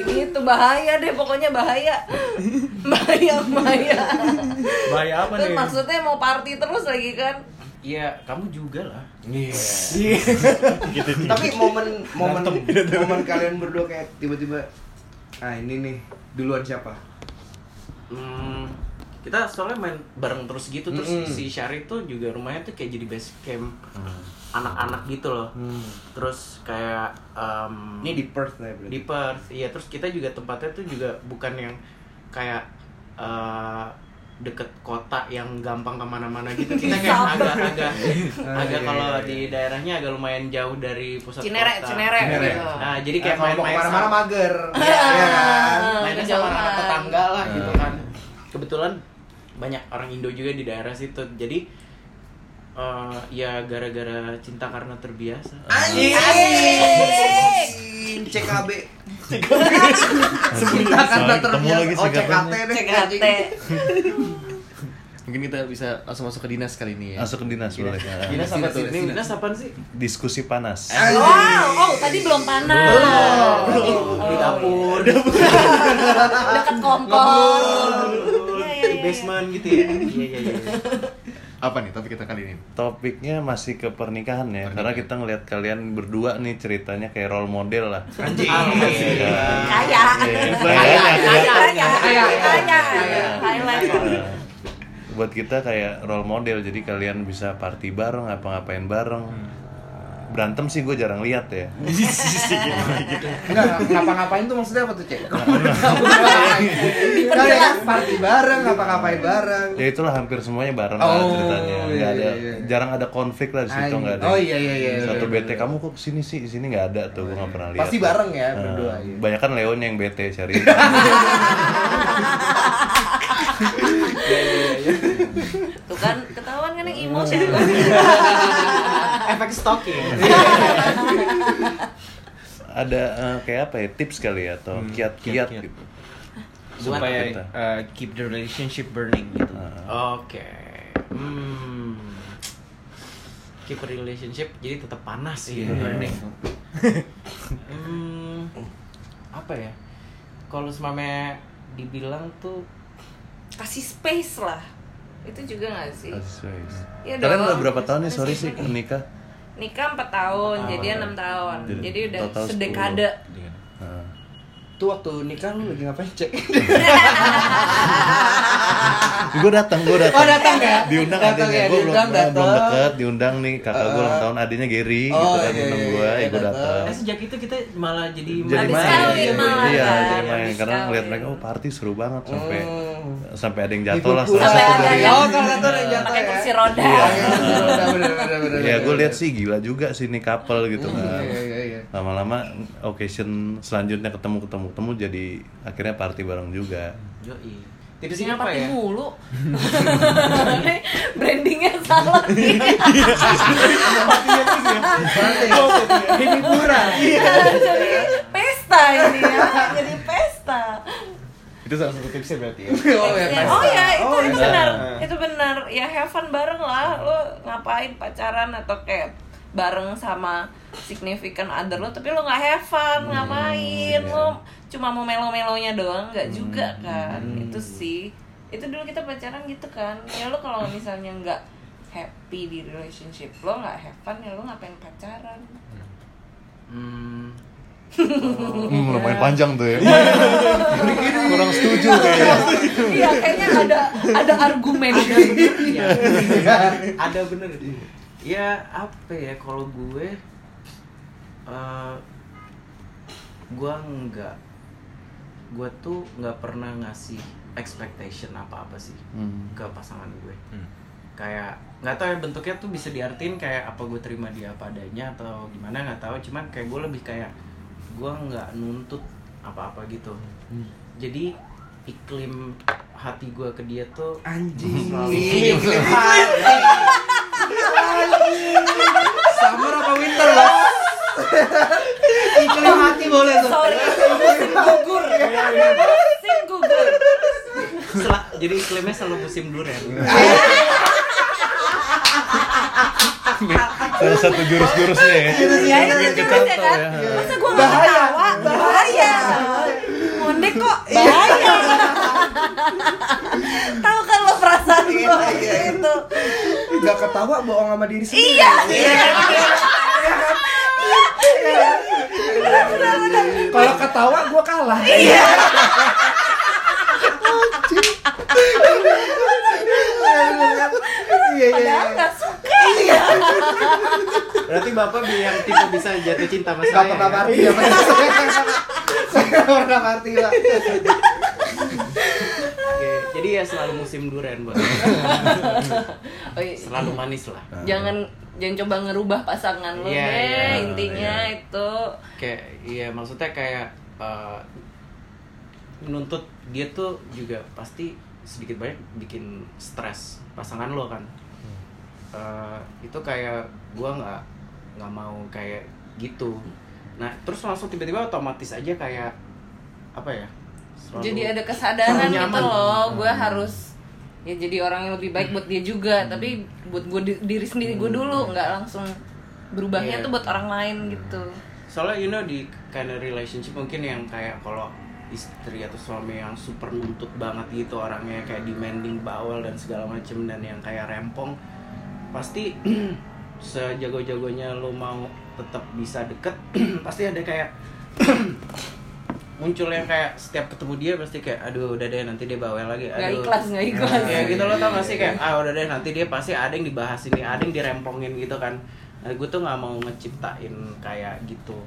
gitu bahaya deh pokoknya bahaya. Bahaya bahaya. Bahaya apa nih? maksudnya mau party terus lagi kan? Iya, kamu juga lah. Iya. Tapi momen momen momen kalian berdua kayak tiba-tiba ah ini nih duluan siapa? Hmm, kita soalnya main bareng terus gitu terus Mm-mm. si Syari tuh juga rumahnya tuh kayak jadi base camp anak-anak gitu loh. Terus kayak em, Ini di Perth lah ya berarti. di Perth, iya terus kita juga tempatnya tuh juga bukan yang kayak eh, deket kota yang gampang ke mana-mana gitu kita kayak Sabar. agak-agak Ah, agak iya, kalau iya, di iya. daerahnya agak lumayan jauh dari pusat Cinere, kota. Cinere, Cinere. gitu. Nah, jadi Eh, kayak mau main-main ke mana-mana sama- mager. Iya. Iya kan? mainnya sama anak tetangga lah gitu kan kebetulan banyak orang Indo juga di daerah situ jadi eh, ya gara-gara cinta karena terbiasa Anjing. sembunyiin CKB. Kita karena Ketemu terbiasa. lagi Oh, CKT deh. CKT. Mungkin kita bisa langsung masuk ke dinas kali ini ya. Masuk ke dinas boleh. Ya. Dinas apa tuh? Ini dinas apaan sih? Diskusi panas. Wow, oh tadi belum panas. Di dapur. Dekat kompor. Iya, iya, Di iya. basement gitu ya. Iya iya iya. Apa nih topik kita kali ini? Topiknya masih ke pernikahan ya, karena kita ngelihat kalian berdua nih ceritanya kayak role model lah. Anjing. Iya. Kaya. Iya, Kaya, kaya, kaya, kaya. Level. Nah, buat kita kayak role model jadi kalian bisa party bareng apa ngapain bareng berantem sih gue jarang lihat ya. Enggak, ngapa-ngapain tuh maksudnya apa tuh, Cek? Kayak party bareng, ngapa-ngapain bareng. ya itulah hampir semuanya bareng lah Oh, ceritanya. Nggak iya, ada iya. jarang ada konflik lah di situ nggak ada. Oh, iya, iya, iya, satu iya, bete kamu kok ke sini sih? Di sini nggak ada tuh gue nggak pernah lihat. Pasti bareng ya, Nah, berdua, iya. banyak kan Leonya yang bete cari Tuh kan ketahuan kan yang emosi. Efek stalking. ada eh, kayak apa ya tips kali ya atau kiat-kiat kiat-kiat. gitu supaya kita. uh, keep the relationship burning gitu. Nah, Oke. Hmm. Keep a relationship jadi tetap panas sih Iya. burning. hmm, apa ya? Kalau semame dibilang tuh Kasih space lah. Itu juga gak sih? space. Iya kalian udah berapa tahun nih sorry sih menikah Nikah 4 tahun, jadi 6 tahun. Jadi Jadi udah total 10. sedekade. Nah. Tuh waktu nikah lu lagi ngapain, Cek? gue datang, gue datang. Oh, datang ya? Diundang Datang adiknya, ya, gue belum, diundang, belum datang. deket, diundang nih kakak gue ulang tahun, adiknya Gary, Oh, gitu kan iya, undang iya, gue, iya, ya gue datang. datang. eh, sejak itu kita malah jadi Jadi main, kawin iya, iya, jadi main karena ngeliat mereka, oh party seru banget sampai Hmm. Sampai ada yang jatuh lah Dipukul salah satu dari yang- Oh, salah satu yang jatuh Pakai ya. kursi roda. Iya, bener, bener, Ya gue lihat sih gila juga sih nih couple gitu kan. Iya, iya, iya. Lama-lama occasion selanjutnya ketemu ketemu ketemu jadi akhirnya party bareng juga. Tipsnya apa ya? mulu. Brandingnya salah. Ini kurang. Jadi pesta ini ya. Jadi pesta. Itu salah satu tipsnya berarti ya. Oh ya, Ya, oh ya, itu Oh, itu iya. benar. Itu benar. Ya have fun bareng lah. Lo ngapain pacaran atau kayak bareng sama significant other lo tapi lo nggak have fun ngapain lo cuma mau melo-melonya doang nggak juga kan itu sih itu dulu kita pacaran gitu kan ya lo kalau misalnya nggak happy di relationship lo nggak have fun ya lo ngapain pacaran Hmm. Hmm, lumayan panjang tuh ya. Kurang setuju kayaknya. iya kayaknya ada ada argumen Iya. ada bener ya apa ya kalau gue eh gue nggak gue tuh nggak pernah ngasih expectation apa apa sih Hmm. ke pasangan gue. Kayak nggak tahu ya bentuknya tuh bisa diartin kayak apa gue terima dia apa adanya atau gimana nggak tahu. Cuman kayak gue lebih kayak gue nggak nuntut apa-apa gitu jadi iklim hati gue ke dia tuh Anjing. Selalu. Iklim hati. Summer apa winter, Bos? Iklim hati boleh tuh. sorry musim gugur musim gugur Sel- jadi iklimnya selalu musim durian Salah satu jurus-jurusnya ya. ya itu jurusnya kan masa gue nggak ketawa? Bahaya. Mondek kok. Bahaya. Tahu kan lo perasaan gue gitu. Gak ketawa bohong sama diri sendiri. iya. Iya Kalau ketawa gue kalah. Iya. Iya, iya. padahal nggak suka ya berarti bapak yang tipe bisa jatuh cinta sama Gak saya pernah ya? party ya, Pak. Saya gak pernah party, Pak. Oke, jadi ya selalu musim durian buat Oh, iya. selalu manis lah jangan jangan coba ngerubah pasangan lo Iya, deh iya, intinya itu kayak iya maksudnya kayak eh, menuntut dia tuh juga pasti sedikit banyak bikin stres pasangan lo kan. Eh, itu kayak gua nggak nggak mau kayak gitu. Nah terus langsung tiba-tiba otomatis aja kayak apa ya selalu- jadi ada kesadaran gitu loh gue harus ya jadi orang yang lebih baik buat dia juga tapi buat gue diri sendiri gue dulu nggak langsung berubahnya Iya. tuh buat orang lain gitu. Soalnya you know di kind of relationship mungkin yang kayak kalau istri atau suami yang super nuntut banget gitu orangnya kayak demanding bawel dan segala macem dan yang kayak rempong pasti sejago-jagonya lo mau tetap bisa deket pasti ada kayak muncul yang kayak setiap ketemu dia pasti kayak aduh udah deh nanti dia bawel lagi. Aduh. ikhlas nggak ikhlas. Ya gitu lo tau gak sih kayak ah udah deh nanti dia pasti ada yang dibahas ini ada yang dirempongin gitu kan. Nah, gue tuh nggak mau ngeciptain kayak gitu.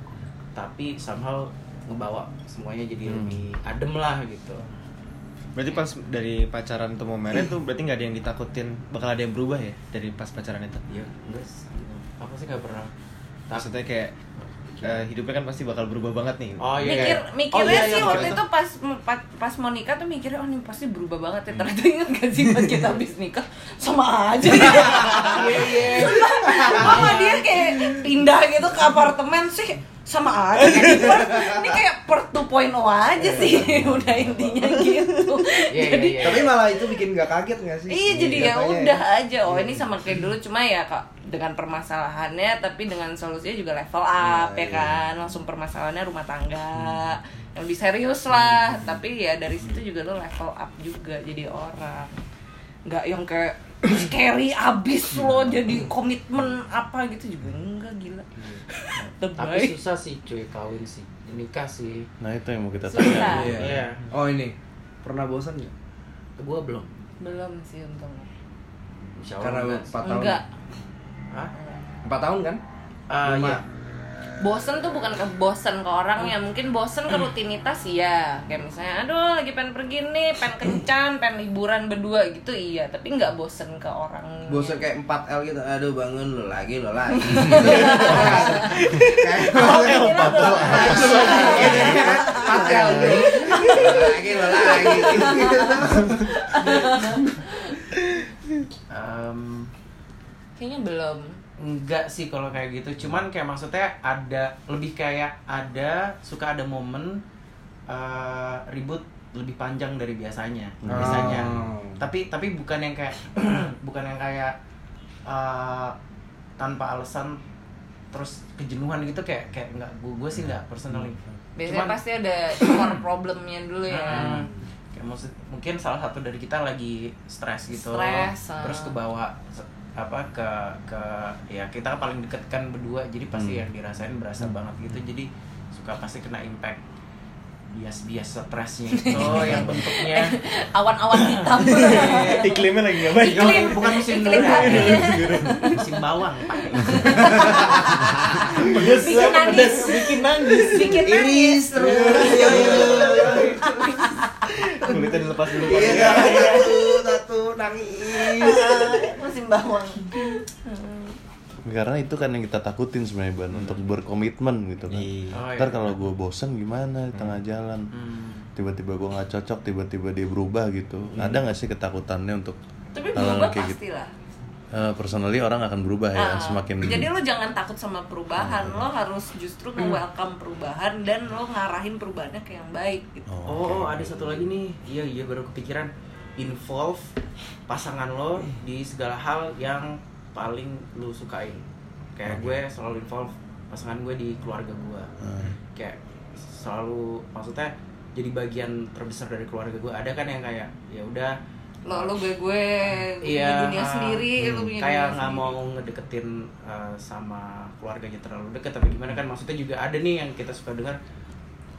Tapi somehow ngebawa semuanya jadi Hmm. lebih adem lah gitu Berarti pas dari pacaran tuh mau married tuh berarti nggak ada yang ditakutin bakal ada yang berubah ya dari pas pacaran itu. ya enggak sih. aku sih nggak pernah Maksudnya kayak eh, hidupnya kan pasti bakal berubah banget nih. oh iya mikir kayak- mikirnya oh, iya, sih iya, waktu itu pas pas, mau nikah tuh mikirnya oh ini pasti berubah banget ya ternyata ingat gak sih pas kita habis nikah sama aja Iya, iya. mama dia kayak pindah gitu ke apartemen sih sama aja ini, per, ini kayak per 2.0 aja sih udah intinya gitu Iya, iya, jadi iya. Tapi malah itu bikin gak kaget gak sih? Iya jadi ya udah aja. Oh ini sama kayak dulu cuma ya kak dengan permasalahannya tapi dengan solusinya juga level up Iya, ya kan. Langsung permasalahannya rumah tangga yang lebih serius lah. Tapi ya dari situ juga lo level up juga jadi orang. Nggak yang kayak scary abis lo jadi komitmen apa gitu juga enggak gila. tapi Terbaik. susah sih cuy kawin sih nikah sih Nah itu yang mau kita Susah. tanya. Iya. Iya. Oh ini pernah bosan nggak? gua belum Belum sih untungnya. Insya Allah Karena empat tahun. Enggak. Hah? Empat tahun kan? Ah, Lima. iya. Bosen tuh bukan ke bosen ke orangnya mungkin bosen ke rutinitas ya kayak misalnya aduh lagi pengen pergi nih pengen kencan pengen liburan berdua gitu iya tapi nggak bosen ke orang Bosan kayak 4 L gitu. Aduh bangun lo lagi lo lagi. Oh, empat L. Empat L. Lo lagi lo lagi. Kayaknya belum Enggak sih kalau kayak gitu, cuman kayak maksudnya ada lebih kayak ada suka ada momen eh, ribut lebih panjang dari biasanya biasanya. Oh. Tapi tapi bukan yang kayak bukan yang kayak eh, tanpa alasan terus kejenuhan gitu kayak kayak enggak gue, gue sih enggak personally. biasanya Cuman- pasti ada core problemnya dulu ya Hmm, kayak maksud mungkin salah satu dari kita lagi stres gitu Stres, ah. terus ke bawah se- apa ke ke ya kita paling deket kan berdua jadi pasti Hmm. yang dirasain berasa banget gitu jadi suka pasti kena impact bias-bias stresnya itu yang bentuknya awan-awan hitam Iklimnya lagi nggak baik. Iklim. bukan musim Iklim ya. musim bawang pakai Pedes, bikin nangis bikin nangis. bikin nangis terus. Kulitnya dilepas dulu. Iya, Pak. Nangis. musim bawang Karena itu kan yang kita takutin sebenarnya ban untuk berkomitmen gitu kan. Iya. Oh, Ntar iya. kalau gue bosen gimana di tengah jalan? Hmm. Tiba-tiba gue nggak cocok, tiba-tiba dia berubah gitu. Ada nggak sih ketakutannya untuk tapi berubah kayak pasti lah Eh, personally orang akan berubah ya, Ah, semakin jadi lo jangan takut sama perubahan lo harus justru nge-welcome perubahan dan lo ngarahin perubahannya ke yang baik gitu Oh, ada satu lagi nih. Iya, iya baru kepikiran. Involve pasangan lo di segala hal yang paling lo sukain. Kayak gue selalu involve pasangan gue di keluarga gue. Hmm. Kayak selalu maksudnya jadi bagian terbesar dari keluarga gue. Ada kan yang kayak ya udah lo lo gue gue Iya, dunia ah, sendiri lo punya kayak nggak sendiri. mau ngedeketin uh, sama keluarganya terlalu deket tapi gimana kan maksudnya juga ada nih yang kita suka dengar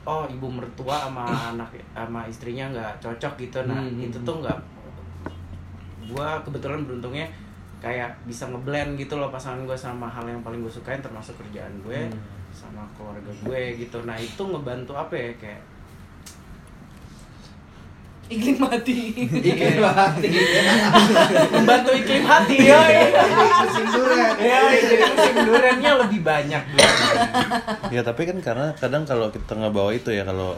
oh ibu mertua sama anak sama istrinya nggak cocok gitu. Nah Hmm, itu hmm, tuh nggak gua kebetulan beruntungnya kayak bisa ngeblend gitu loh pasangan gue sama hal yang paling gue sukain termasuk kerjaan gue Hmm. sama keluarga gue gitu. Nah itu ngebantu apa ya kayak iklim mati iklim hati membantu iklim hati ya Musim durian. ya jadi musim duriannya lebih banyak Ya tapi kan karena kadang kalau kita nggak bawa itu ya kalau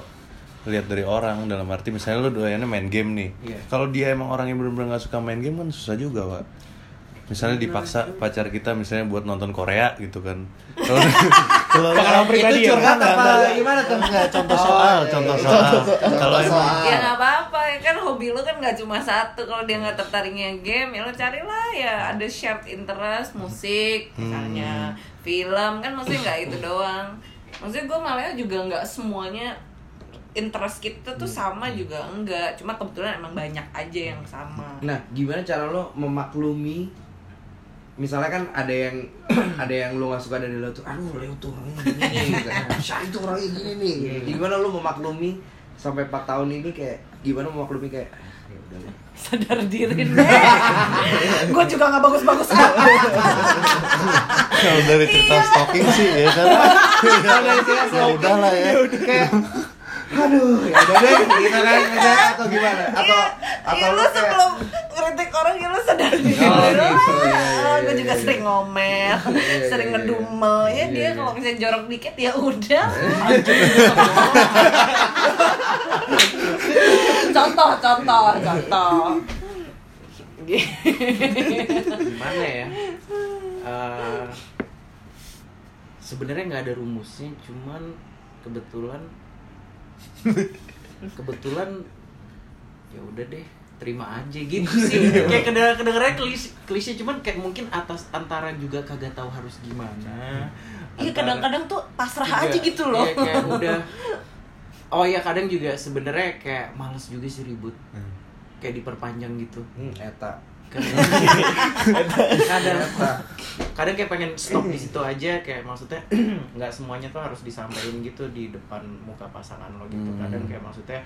lihat dari orang dalam arti misalnya lu doyannya main game nih. Iya. Kalau dia emang orang yang benar-benar nggak suka main game kan susah juga, Pak. Misalnya dipaksa pacar kita misalnya buat nonton Korea gitu kan. Kalau kalau Pengalaman pribadi ya? curhat Enggak, apa? enggak. gimana tuh? Enggak, contoh Oh, soal. iya, contoh soal. Contoh- kalau emang soal. ya nggak apa-apa. Ya kan hobi lo kan nggak cuma satu. Kalau dia nggak tertariknya game ya lo carilah. Ya ada shared interest musik misalnya film. Kan maksudnya nggak itu doang. Maksudnya gue malah juga nggak semuanya interest kita tuh sama juga enggak. Cuma kebetulan emang banyak aja yang sama. Nah, gimana cara lo memaklumi misalnya kan ada yang ada yang lo gak suka dari lo tuh aduh Leo tuh orangnya gini nih Syari tuh orangnya gini nih? Gimana lo memaklumi sampai 4 tahun ini kayak gimana memaklumi kayak ah, ya sadar diri. Deh gue juga nggak bagus-bagus kalau dari cerita stalking sih ya kan? Ya udah lah ya kayak aduh ya udah deh gitu kan udah, atau gimana atau atau Iya, lu lo kayak sebelum kritik orang ya lu sadar diri Oh, dulu. gitu. Iya, iya, gue iya, juga iya. sering ngomel, Iya, sering iya, ngedumel. Ya iya, dia iya. kalau misalnya jorok dikit ya udah. contoh, contoh, contoh. gimana ya Eh, sebenarnya nggak ada rumusnya cuman kebetulan kebetulan ya udah deh terima aja gitu sih. Kayak kedengar kedengarannya klise klise cuman kayak mungkin atas antara juga kagak tahu harus gimana. Iya kadang-kadang tuh pasrah juga- aja gitu loh. iya, kayak udah. Oh ya kadang juga sebenarnya kayak males juga sih ribut. Kayak diperpanjang gitu. Hmm, eta kadang kadang kayak pengen stop di situ aja kayak maksudnya nggak semuanya tuh harus disampaikan gitu di depan muka pasangan lo gitu Hmm. kadang kayak maksudnya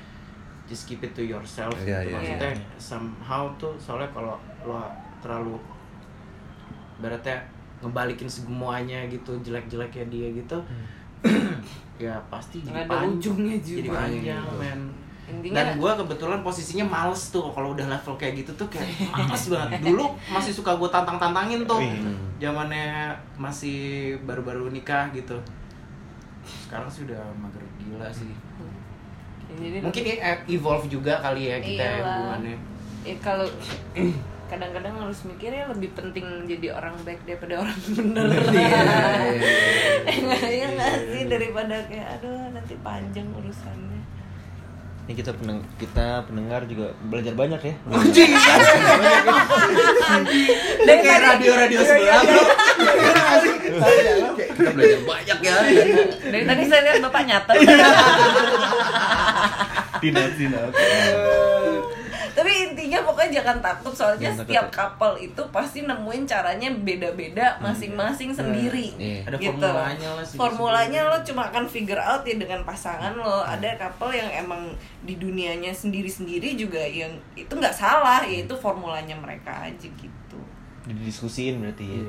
just keep it to yourself Iya, gitu iya, maksudnya somehow tuh soalnya kalau lo terlalu beratnya ngebalikin semuanya gitu jelek-jeleknya dia gitu ya pasti jadi ada panjang. ujungnya jadi juga. panjang men Intinya dan gue kebetulan posisinya males tuh kalau udah level kayak gitu tuh kayak males banget. Dulu masih suka gue tantang tantangin tuh zamannya masih baru-baru nikah gitu. Sekarang sih udah mager gila sih. Jadi mungkin ya evolve juga kali ya kita ya hubungannya. Ya kalau kadang-kadang harus mikir ya lebih penting jadi orang baik daripada orang bener. Iya nggak sih daripada kayak aduh nanti panjang urusannya Ini kita peneng kita pendengar juga belajar banyak ya. Dari kayak radio-radio sebelah. bro Kita belajar banyak ya. Dari tadi saya lihat bapak nyatet. Tidak, tidak. Jangan takut soalnya Jangan setiap takut. couple itu pasti nemuin caranya beda-beda masing-masing sendiri Iya. Ada gitu. formulanya lah sih formulanya lo cuma akan figure out ya dengan pasangan lo ada couple yang emang di dunianya sendiri-sendiri juga yang itu nggak salah ya itu formulanya mereka aja gitu Didiskusiin berarti ya.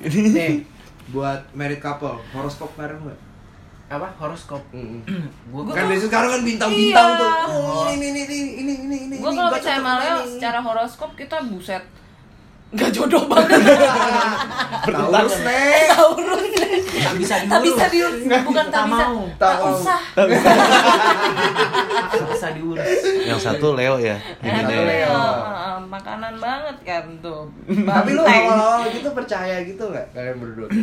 Nih buat married couple horoskop kemarin nggak? Apa? Horoskop. Mm-mm. gue Gua kan biasanya sekarang kan bintang-bintang Iya. tuh. Oh, ini ini ini ini ini ini gue ini, kalau percaya tuh, sama Leo ini. secara horoskop kita buset. Nggak jodoh banget. Taurus nih Taurus tak bisa tak bisa diurus. Diurus bukan tak bisa. mau. tak usah. Tak bisa. Diurus. Yang satu Leo ya. Yang Ini satu. Leo. Makanan banget kan tuh. Tapi lu awal-awal gitu percaya gitu nggak kalian berdua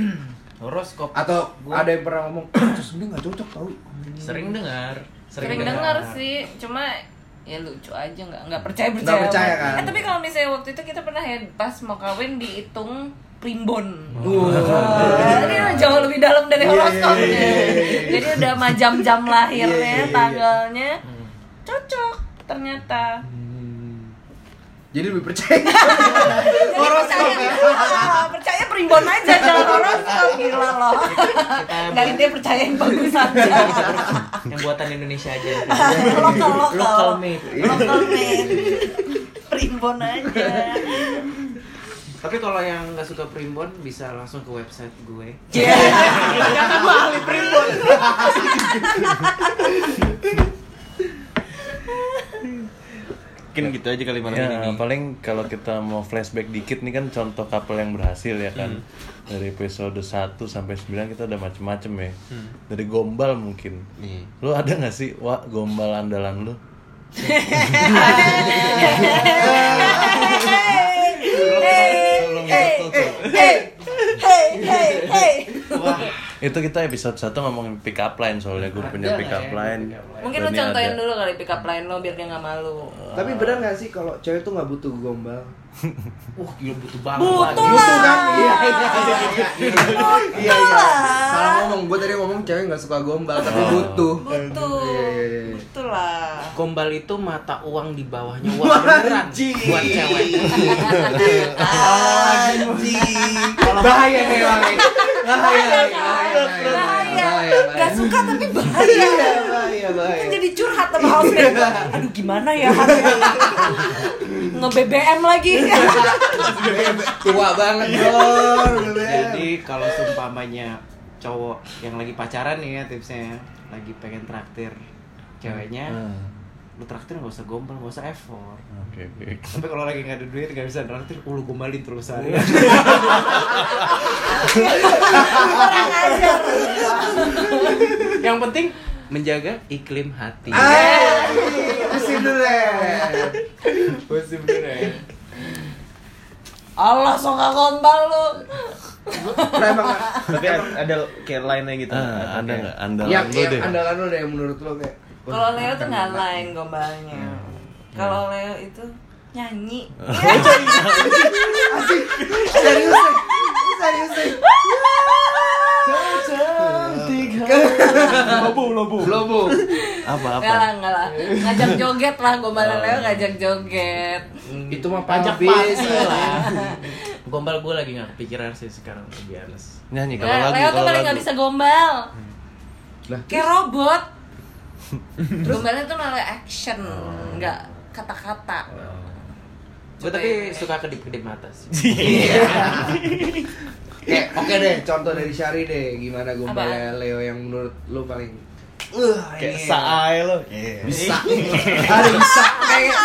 horoskop. Atau Gua- ada yang pernah ngomong terus ini nggak cocok tau. Sering dengar sering dengar. sih cuma ya lucu aja nggak nggak percaya percaya percaya, amat. kan? eh, tapi kalau misalnya waktu itu kita pernah ya pas mau kawin dihitung primbon. Uh. Wah, ini jauh lebih dalam dari Iya, horoskopnya iya, iya, iya, jadi udah sama jam-jam lahirnya tanggalnya cocok ternyata jadi lebih percaya. Jadi percaya, Ah, percaya primbon aja jangan horoskop gila loh. Nggak intinya percaya yang bagus aja. Yang buatan Indonesia aja. Lokal lokal Local made. lokal made primbon aja. Tapi kalau yang nggak suka primbon bisa langsung ke website gue. Iya, jangan balik primbon. Mungkin gitu aja kali malam Ya, ini. nih. paling kalau kita mau flashback dikit nih kan contoh couple yang berhasil ya kan. Dari episode 1 sampai 9 kita udah macem-macem ya. Dari gombal mungkin. Nih. Lu ada gak sih, Wak, gombal andalan lu? hey, hey, hey, hey, hey. Itu kita episode 1 ngomongin pick up line soalnya gue punya Ada pick nggak up line. Mungkin lo Ini contohin ada. dulu kali pick up line lo biar dia nggak malu. Tapi benar gak sih kalau cewek tuh nggak butuh gombal? Uh, gila butuh banget. Butuh. Butuh kan? lah. Iya iya iya iya iya. Iya iya. lah. Salah ngomong, gue tadi ngomong cewek nggak suka gombal tapi butuh. Butuh. Iya, iya, iya. Butuh lah. Gombal itu mata uang di bawahnya uang beneran buat cewek. Anjing. Bahaya nih bahaya. Bahaya bahaya. Bahaya. Gak suka tapi bahaya. Iya, bahaya bahaya. Kan jadi curhat sama. Aduh gimana ya? Nge-BBM lagi. Tua banget bro. Jadi kalau seumpamanya cowok yang lagi pacaran nih ya tipsnya lagi pengen traktir ceweknya, Hmm. lu traktir nggak usah gombal, nggak usah effort. Oke oke. Tapi kalau lagi nggak ada duit nggak bisa traktir, uh, lu gombalin terus aja. Ajar. yang penting menjaga iklim hati. Ah, Pusing dulu ya. Musim ya. Allah so gak gombal lu. Emang Tapi ada kayak line-nya gitu. Ah, ada Kayak- nggak? Andalan yang lu yang deh? andalan lu deh yang menurut lu kayak. Kalau Leo tuh nggak lain gombalnya. Kalau Leo itu nyanyi. serius nih serius nih Lobo, lobo. lobo Apa apa? Enggak lah, enggak lah. Ngajak joget lah gombalnya Leo ngajak joget. itu mah Pajak pajak lah. Gombal gue lagi nggak kepikiran sih sekarang be honest. Nyanyi kalau lagu Leo tuh kalau paling nggak bisa gombal. Lah, Kayak robot. Gombalnya tuh malah action, nggak kata-kata. Gue tapi suka kedip-kedip mata sih. Kayak oke deh, contoh dari Syari deh, gimana gombalnya Leo yang menurut lu paling Wah, Kayak saai lo. bisa. Ada bisa kayak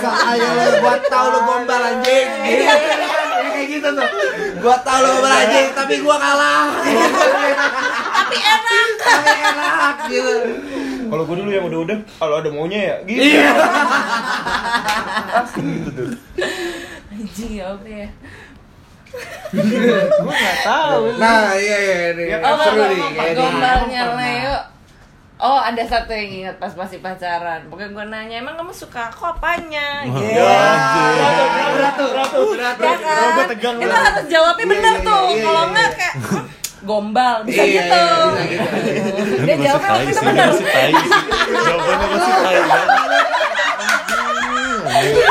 aja lo gua tau lo gombal anjing. Iya, kayak gitu tuh. Gua tau lo gombal anjing, tapi gua kalah. Tapi enak. Tapi enak gitu. Kalau gue dulu yang udah-udah, kalau ada maunya ya, gitu. Iya. gitu tuh. Anjing ya apa ya? Gue nggak tahu. Nah, iya iya ini Oh, seru nih gombalnya. Leo. Oh, ada satu yang ingat pas masih pacaran. Pokoknya gue nanya, emang kamu suka aku apanya? Gitu. anjing. berat tuh, berat Ya kan? Gue tegang Itu harus jawabnya Iya, bener iya, tuh. iya, Kalau iya, enggak iya. kayak "Hmm, gombal bisa Iya, gitu. iya, bisa gitu. Dia Masih jawabnya tai waktu itu sih, bener. masih tai sih. Jawabannya masih tai.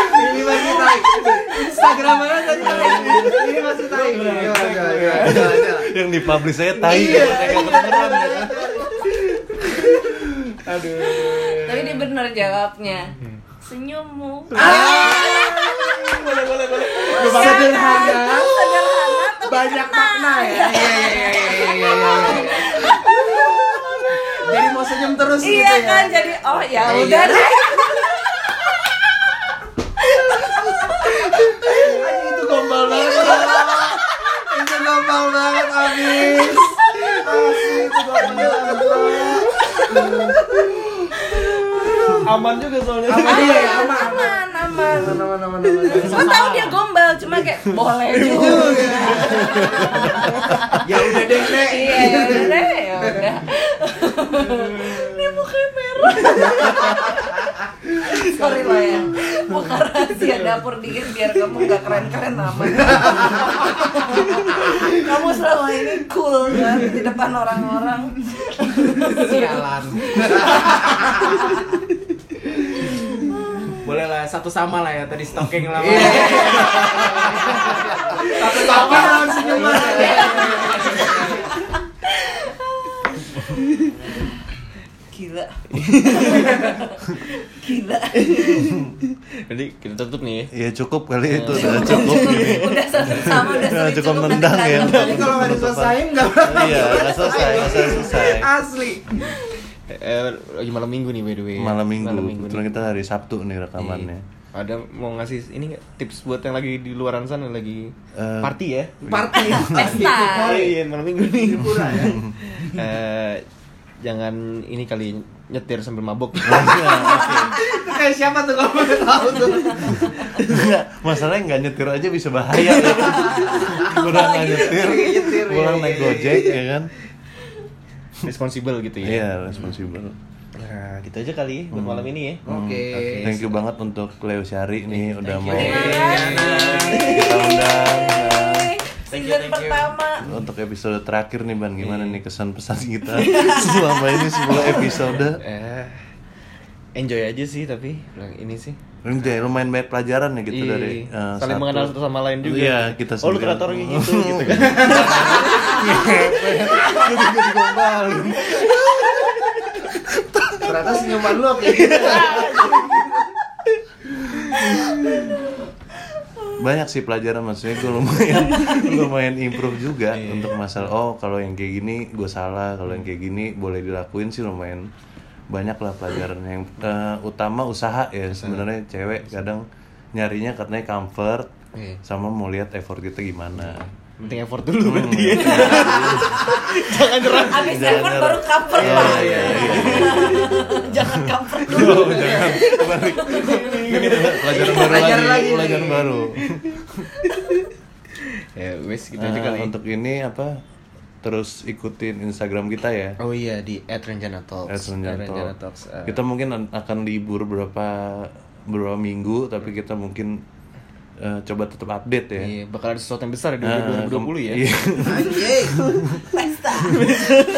Ini masih tai. Instagram mana tadi? Ini masih coba. Yang dipublish saya tai. Iya, Kayak kedengeran. Tapi dia bener jawabnya. Senyummu. Boleh, boleh, boleh. Sederhana, Sederhana banyak makna ya. Iya, iya, iya, iya, iya, iya. Jadi mau senyum terus gitu Iya ya. kan jadi oh ya udah deh. Anjing, itu gombal banget. Itu gombal banget abis. Asli itu gombal banget. Aman juga soalnya. Aman iya, ya, aman. Aman, aman. Aman, aman, aman, aman. Gue tahu dia gombal, cuma kayak boleh juga. Ya udah deh, Nek. Iya, ya udah deh, ya udah. Mukanya merah. Sorry lo ya, buka rahasia dapur dikit biar kamu gak keren-keren amat. kamu selama ini cool kan di depan orang-orang. Sialan. Boleh lah satu sama lah ya tadi stalking lah. Iya. Tapi tapi lawan senyuman. Gila. Gila. Jadi kita tutup nih ya. Ya cukup kali itu udah cukup. udah sama udah cukup nanti nendang ya. Jadi kalau nggak diselesain nggak Iya, nggak selesai, nggak selesai, selesai. Asli. Eh, lagi malam minggu nih by the way. Malam minggu. Malam minggu nih. kita hari Sabtu nih rekamannya. Iya. Ada mau ngasih ini nggak tips buat yang lagi di luaran sana lagi Eh, party ya? Party. Pesta. Oh iya malam minggu nih. Pura ya. Eh, jangan ini kali nyetir sambil mabok. Itu kayak siapa tuh kalau boleh tahu tuh? Enggak, masalahnya nggak nyetir aja bisa bahaya. Kurang nggak nyetir, kurang iya, naik iya, gojek iya. ya kan? Responsible gitu ya. Iya, responsibel. Nah, gitu aja kali ya buat malam ini ya. Oke. Thank you banget untuk Leo Syari nih udah mau Terima kasih. kita undang. Thank you, Season thank you. pertama. untuk episode terakhir nih Ban, gimana nih kesan pesan kita selama ini 10 episode? Eh, enjoy aja sih tapi bilang ini sih. Enggak, lumayan banyak pelajaran ya gitu Iya. dari eh, saling satu- mengenal satu sama lain juga. Iya, kita Oh, lu ternyata orangnya gitu gitu kan. Jadi digombalin. Ternyata senyuman lu kayak gitu. banyak sih pelajaran maksudnya gue lumayan lumayan improve juga Iya. untuk masalah oh kalau yang kayak gini gue salah kalau yang kayak gini boleh dilakuin sih lumayan banyak lah pelajaran yang eh, utama usaha ya sebenarnya cewek kadang nyarinya katanya comfort Iya. sama mau lihat effort kita gimana Penting effort dulu berarti ya. Abis Jangan effort nyerah. baru comfort Iya, Pak. iya, iya. Jangan comfort dulu. Oh, jangan balik ini pelajaran baru Pelajaran lagi pelajaran baru ya wes aja Eh, kali. untuk ini apa terus ikutin Instagram kita ya Oh iya di @renjana_talks. At Renjana Renjana Talks. Talks. Eh, Kita mungkin an- akan libur berapa beberapa minggu tapi kita mungkin eh, coba tetap update ya. Iya, bakal ada sesuatu yang besar di Eh, 2020 ya. iya. Anjing. Pesta.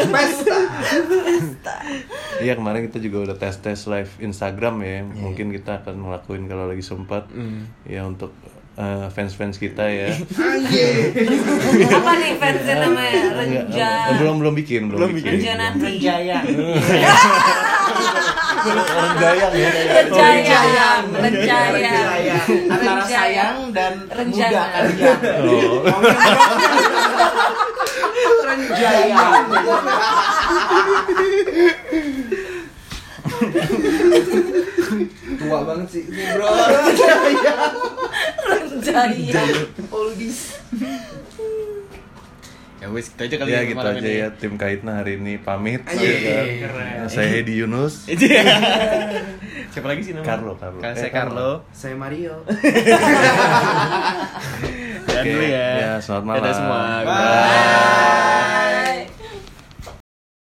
Pesta. Iya kemarin kita juga udah tes tes live Instagram ya. Mungkin kita akan ngelakuin kalau lagi sempat. Ya untuk eh, fans-fans kita ya. Apa nih fansnya namanya? Renja. belum belum bikin, belum, Belum bikin. Renjanati. Jaya. Orang Gayang ya. Renjayang. Renjayang. Renjayang. Antara sayang dan muda kalian. Oh. Renjaya. Tua banget sih bro. Renjayang. Oldies. Ya wes kita aja kali Ya ya gitu aja ini. ya tim Kaitna hari ini pamit. Anjing. Ya, Keren. Saya Hedi Yunus. Iya. Siapa lagi sih namanya? Carlo, Carlo. Kan Eh, saya Carlo. Carlo. Saya Mario. Dan Oke, dulu ya. ya, selamat malam. Dadah semua. Bye.